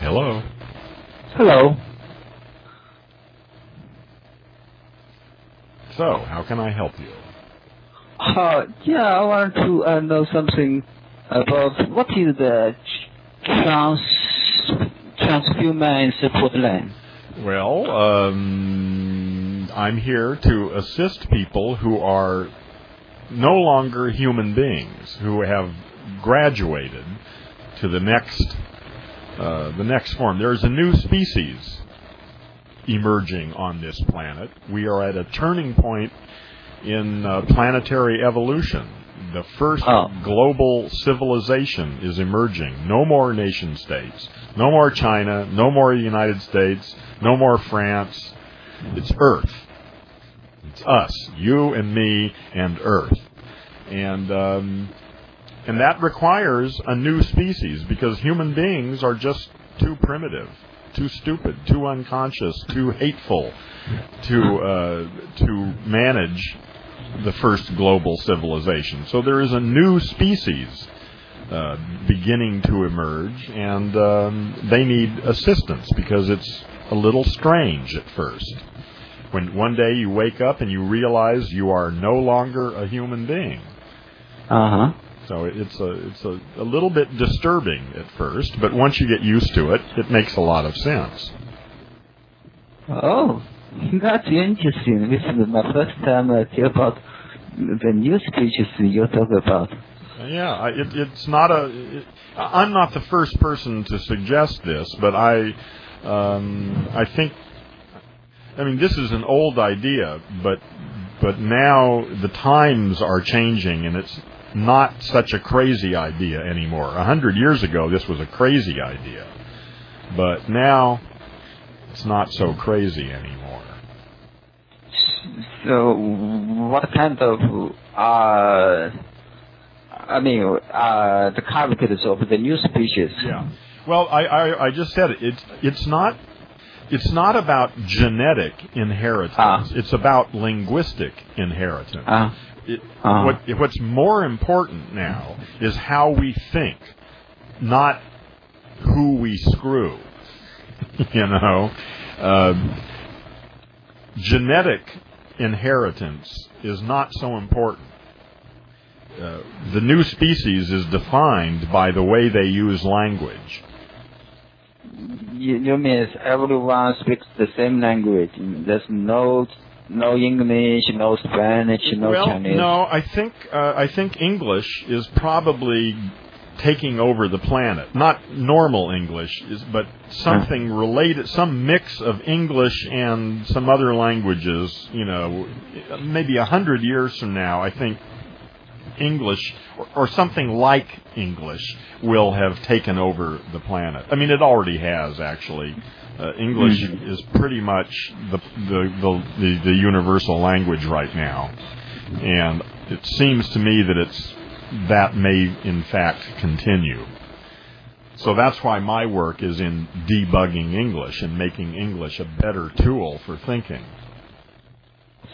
Hello. Hello. So, how can I help you? Uh, yeah, I want to uh, know something about what is the trans transhuman support line. Well, um, I'm here to assist people who are no longer human beings, who have graduated to the next uh, the next form. There's a new species emerging on this planet. We are at a turning point in uh, planetary evolution. The first Oh. global civilization is emerging. No more nation states. No more China. No more United States. No more France. It's Earth. It's us, you and me and Earth. And um, and that requires a new species because human beings are just too primitive, too stupid, too unconscious, too hateful to uh, to manage the first global civilization. So there is a new species uh, beginning to emerge, and um, they need assistance because it's a little strange at first. When one day you wake up and you realize you are no longer a human being. Uh huh. So it's a it's a, a little bit disturbing at first, but once you get used to it, it makes a lot of sense. Oh, that's interesting. This is my first time I hear about the new species you talk about. Yeah, it, it's not a. It, I'm not the first person to suggest this, but I, um, I think. I mean, this is an old idea, but but now the times are changing, and it's not such a crazy idea anymore. A hundred years ago, this was a crazy idea, but now it's not so crazy anymore. So, what kind of uh, I mean, uh, the characters of the new species? Yeah. Well, I, I, I just said it. It's it's not it's not about genetic inheritance. Ah. It's about linguistic inheritance. Uh, It- Uh-huh. what, what's more important now is how we think, not who we screw. you know, um, genetic inheritance is not so important. Uh, the new species is defined by the way they use language. You, you mean everyone speaks the same language? There's no no English, no Spanish, no well, Chinese. no, I think uh, I think English is probably taking over the planet. Not normal English, is, but something related, some mix of English and some other languages. You know, maybe a hundred years from now, I think English or, or something like English will have taken over the planet. I mean, it already has actually. Uh, English is pretty much the, the the the the universal language right now, and it seems to me that it's that may in fact continue. So that's why my work is in debugging English and making English a better tool for thinking.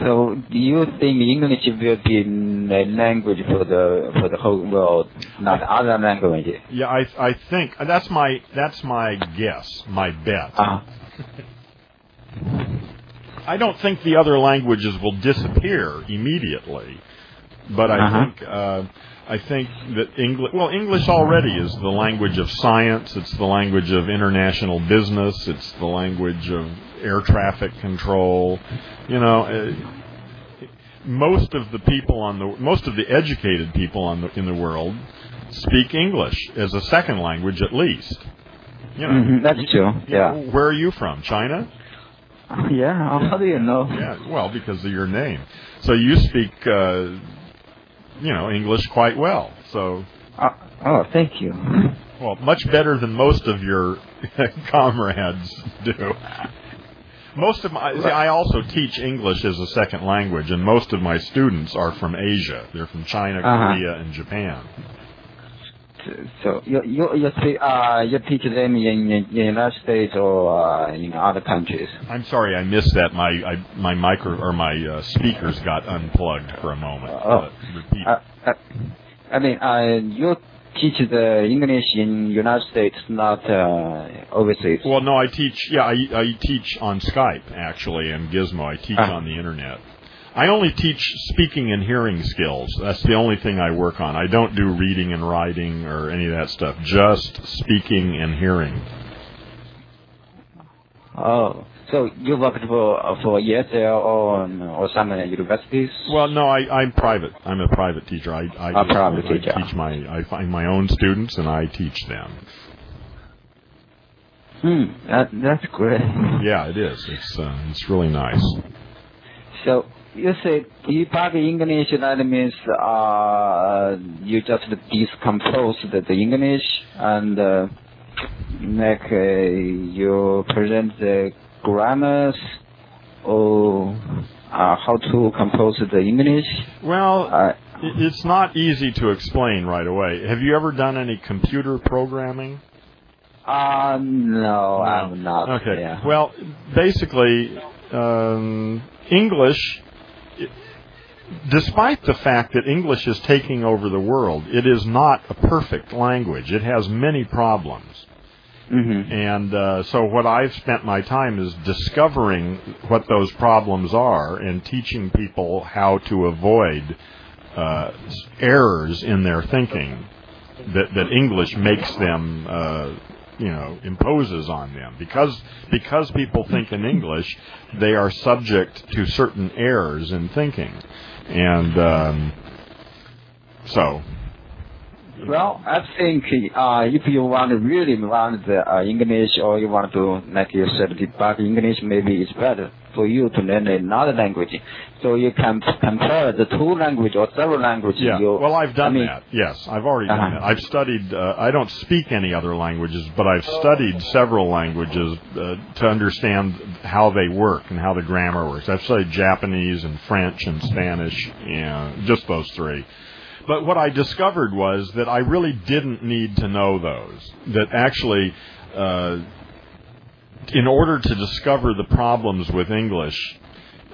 So, do you think English will be a language for the for the whole world, not other languages? Yeah, I I think that's my that's my guess, my bet. Ah, I don't think the other languages will disappear immediately, but I Uh-huh. think uh, I think that English. Well, English already is the language of science. It's the language of international business. It's the language of air traffic control. You know, uh, most of the people on the most of the educated people on the, in the world speak English as a second language at least. You know, mhm, that's true. you Yeah. know, where are you from? China? Yeah. How do you know? Yeah, well, because of your name. So you speak, uh, you know, English quite well. So, Uh, oh, thank you. well, much better than most of your comrades do. Most of my, see, I also teach English as a second language, and most of my students are from Asia. They're from China, Uh-huh. Korea, and Japan. So you you you uh you teach them in in United States or uh, in other countries? I'm sorry, I missed that. My I, my micro or my uh, speakers got unplugged for a moment. Oh. Uh. Uh, uh, I mean, uh, you teach the English in United States, not uh, overseas. Well, no, I teach. Yeah, I, I teach on Skype actually, and Gizmo. I teach Ah. on the internet. I only teach speaking and hearing skills. That's the only thing I work on. I don't do reading and writing or any of that stuff. Just speaking and hearing. Oh, so you worked for for ESL or or some uh, universities? Well, no, I, I'm private. I'm a private teacher. I, I, A private I teacher. teach my. I find my own students and I teach them. Hmm, that, that's great. Yeah, it is. It's uh, it's really nice. So you say debug English. That means uh, you just decompose the, the English and uh, like uh, you present the grammars or uh, how to compose the English. Well, Uh, it's not easy to explain right away. Have you ever done any computer programming? uh, no, No. I'm not. Okay. Yeah. Well, basically, um, English, despite the fact that English is taking over the world, it is not a perfect language. It has many problems. hmm And uh, so, what I've spent my time is discovering what those problems are and teaching people how to avoid uh, errors in their thinking that, that English makes them, uh, you know, imposes on them. Because because people think in English, they are subject to certain errors in thinking, and um, so. Well, I think uh, if you want to really learn the uh, English or you want to, like you said, debug English, maybe it's better for you to learn another language. So you can compare the two language or several languages. Yeah. You, Well, I've done I mean, that. Yes, I've already done Uh-huh. that. I've studied. Uh, I don't speak any other languages, but I've studied several languages uh, to understand how they work and how the grammar works. I've studied Japanese and French and Spanish, and just those three. But what I discovered was that I really didn't need to know those. That actually, uh, in order to discover the problems with English,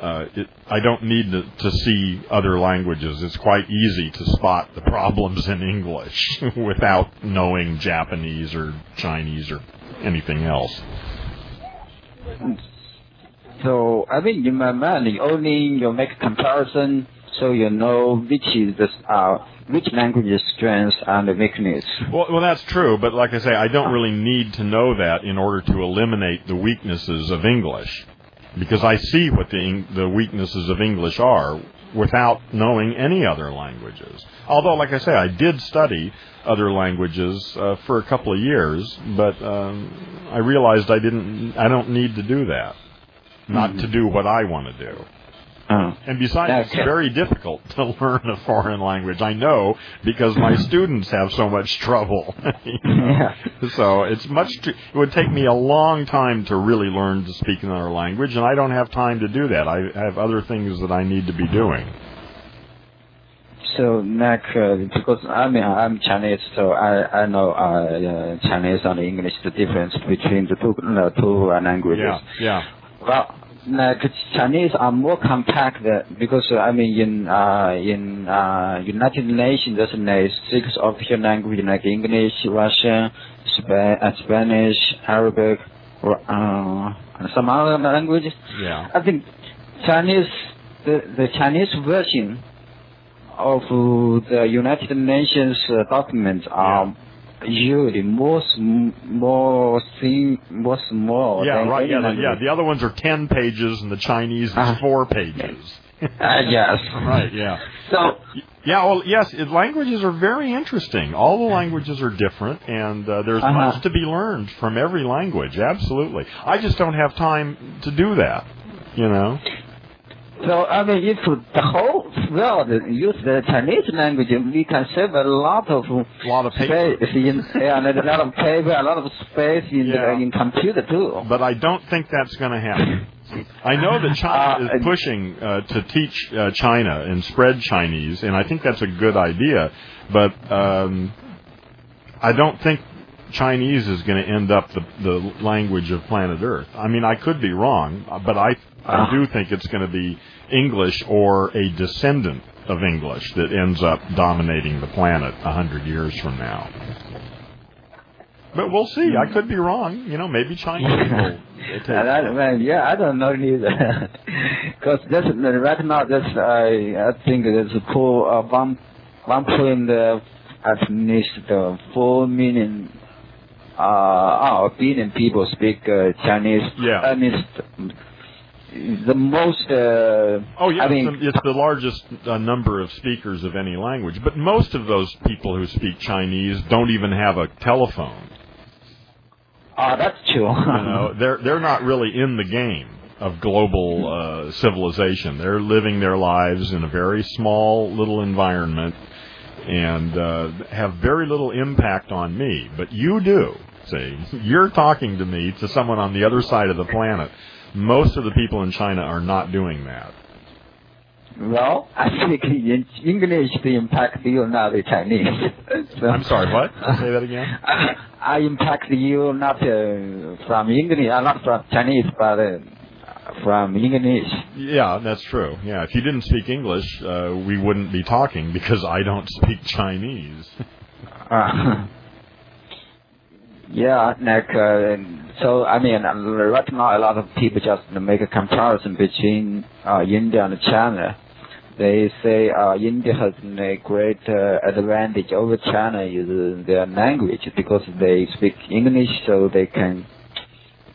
uh, it, I don't need to, to see other languages. It's quite easy to spot the problems in English without knowing Japanese or Chinese or anything else. So I mean, in my mind, only you make comparison, so you know which is the uh, which language is strength and weakness. Well, well, that's true, but like I say, I don't really need to know that in order to eliminate the weaknesses of English, because I see what the the weaknesses of English are without knowing any other languages. Although, like I say, I did study other languages uh, for a couple of years, but um, I realized I didn't. I don't need to do that. Not to do what I want to do. Uh, And besides, it's very difficult to learn a foreign language. I know because my students have so much trouble. you know. yeah. So it's much. Too, it would take me a long time to really learn to speak another language, and I don't have time to do that. I have other things that I need to be doing. So like uh, because I mean I'm Chinese, so I I know uh, uh, Chinese and English the difference between the two uh, two uh, languages. Yeah, yeah, Well, like Chinese are more compact because uh, I mean in uh, in uh, United Nations there's like six official languages like English, Russian, uh, Spanish, Arabic, uh, and some other languages. yeah. I think Chinese the the Chinese version of the United Nations uh, documents are more sm- more thin, more small. Yeah, right. Yeah, the, yeah. The other ones are ten pages, and the Chinese is Uh-huh. four pages. Uh, yes. right. Yeah. So Yeah, well, yes, it, languages are very interesting. All the languages are different, and uh, there's Uh-huh. much to be learned from every language. Absolutely. I just don't have time to do that. You know. So I mean, if the whole world use the Chinese language, we can save a lot of A lot of paper. space in yeah, and a lot of paper, a lot of space in Yeah. the, in computer too. But I don't think that's going to happen. I know that China Uh, is pushing uh, to teach uh, China and spread Chinese, and I think that's a good idea. But um, I don't think Chinese is going to end up the, the language of planet Earth. I mean, I could be wrong, but I I Ah. do think it's going to be English or a descendant of English that ends up dominating the planet a hundred years from now. But we'll see. I could be wrong. You know, maybe Chinese will, take. I, well, yeah, I don't know neither. Because right now. That's I I think there's a pool uh, one one point uh, at least uh, four million uh oh, billion people speak uh, Chinese. Yeah. I mean, the most. Uh, Oh yeah, I mean, it's, the, it's the largest uh, number of speakers of any language. But most of those people who speak Chinese don't even have a telephone. oh, that's true. You know, they're they're not really in the game of global uh, civilization. They're living their lives in a very small little environment and uh, have very little impact on me. But you do. See, you're talking to me to someone on the other side of the planet. Most of the people in China are not doing that. Well, I think in English the impact you, not the Chinese. So- I'm sorry, what? Say that again. I impact you not uh, from English, uh, not from Chinese, but uh, from English. Yeah, that's true. Yeah, if you didn't speak English, uh, we wouldn't be talking because I don't speak Chinese. Uh, yeah, like uh, so. I mean, uh, right now a lot of people just make a comparison between uh, India and China. They say uh, India has a great uh, advantage over China is their language because they speak English, so they can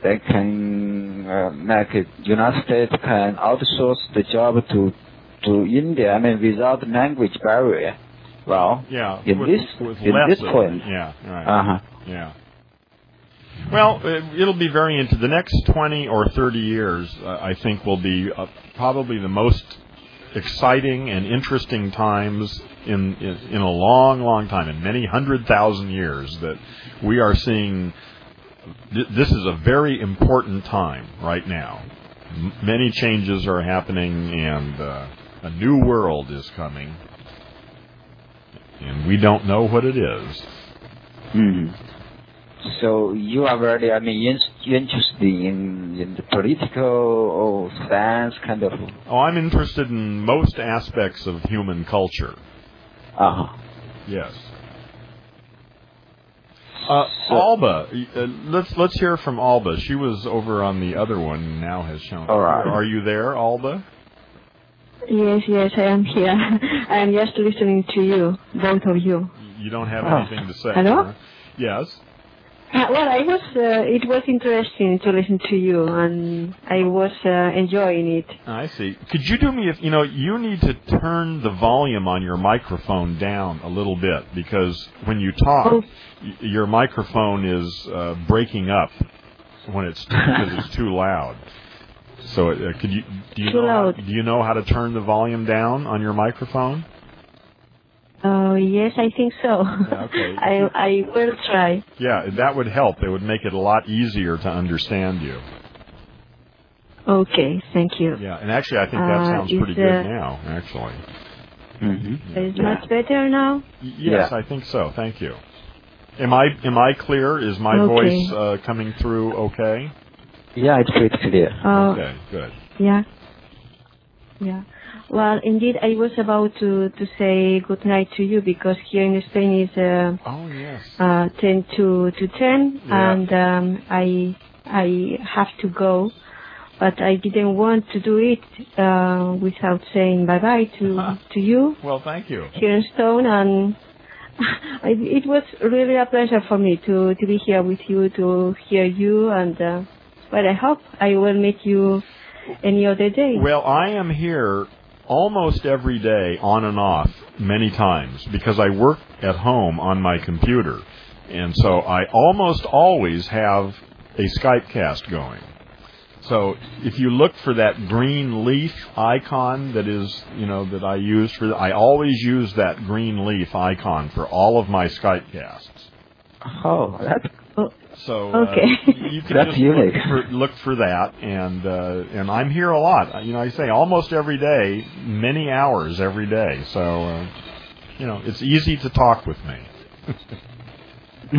they can uh, like uh, United States can outsource the job to to India. I mean, without language barrier. Well, Yeah, In with, this- with in this it. point. Yeah, right. uh huh. Yeah. Well, it, it'll be very into the next 20 or 30 years. Uh, I think will be uh, probably the most exciting and interesting times in, in in a long, long time, in many hundred thousand years, that we are seeing. Th- this is a very important time right now. M- many changes are happening, and uh, a new world is coming, and we don't know what it is. Mm. So you are very, I mean, you in, you're interested in in the political or science kind of. Oh, I'm interested in most aspects of human culture. Uh huh. Yes. Uh, So- Alba, uh, let's let's hear from Alba. She was over on the other one, and now has shown. All right. Are you there, Alba? Yes, yes, I am here. I am just listening to you, both of you. You don't have Oh. anything to say. Hello? huh? Yes. Uh, well, I was. Uh, it was interesting to listen to you, and I was uh, enjoying it. I see. Could you do me if you know you need to turn the volume on your microphone down a little bit because when you talk, Oh. y- your microphone is uh, breaking up when it's because it's too loud. So uh, could you do you Too know how, do you know how to turn the volume down on your microphone? Oh, yes, I think so. okay. I I will try. Yeah, that would help. It would make it a lot easier to understand you. Okay, thank you. Yeah, and actually, I think that Uh, sounds is, pretty good uh, now. Actually, Mm-hmm. Is much better now? Yes, Yeah. I think so. Thank you. Am I am I clear? Is my Okay. voice uh, coming through okay? Yeah, it's pretty clear. Uh, okay, good. Yeah. Yeah. Well, indeed, I was about to, to say good night to you because here in Spain is uh, Oh yes. uh, 10 to, to 10 Yeah. and um, I, I have to go. But I didn't want to do it uh, without saying bye-bye to, to you Well, thank you. here in Stone and I, it was really a pleasure for me to, to be here with you, to hear you and uh, well, I hope I will meet you any other day. Well, I am here almost every day, on and off, many times because I work at home on my computer, and so I almost always have a Skype cast going. So if you look for that green leaf icon that is, you know, that I use for, I always use that green leaf icon for all of my Skype casts. Oh, that's so uh, okay. Uh, you can That's just. Look, for, look for that, and uh, and I'm here a lot. You know, I say almost every day, many hours every day. So uh, you know, it's easy to talk with me.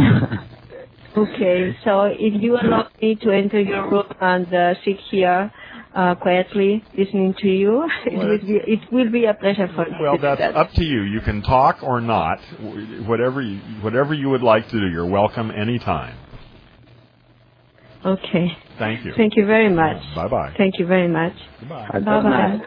okay, so if you allow me to enter your room and uh, sit here. Uh, quietly listening to you. It will, be, it will be a pleasure for me. Well, that's that. up to you. You can talk or not, whatever you, whatever you would like to do. You're welcome anytime. Okay. Thank you. Thank you very much. Bye bye. Thank you very much. Bye bye.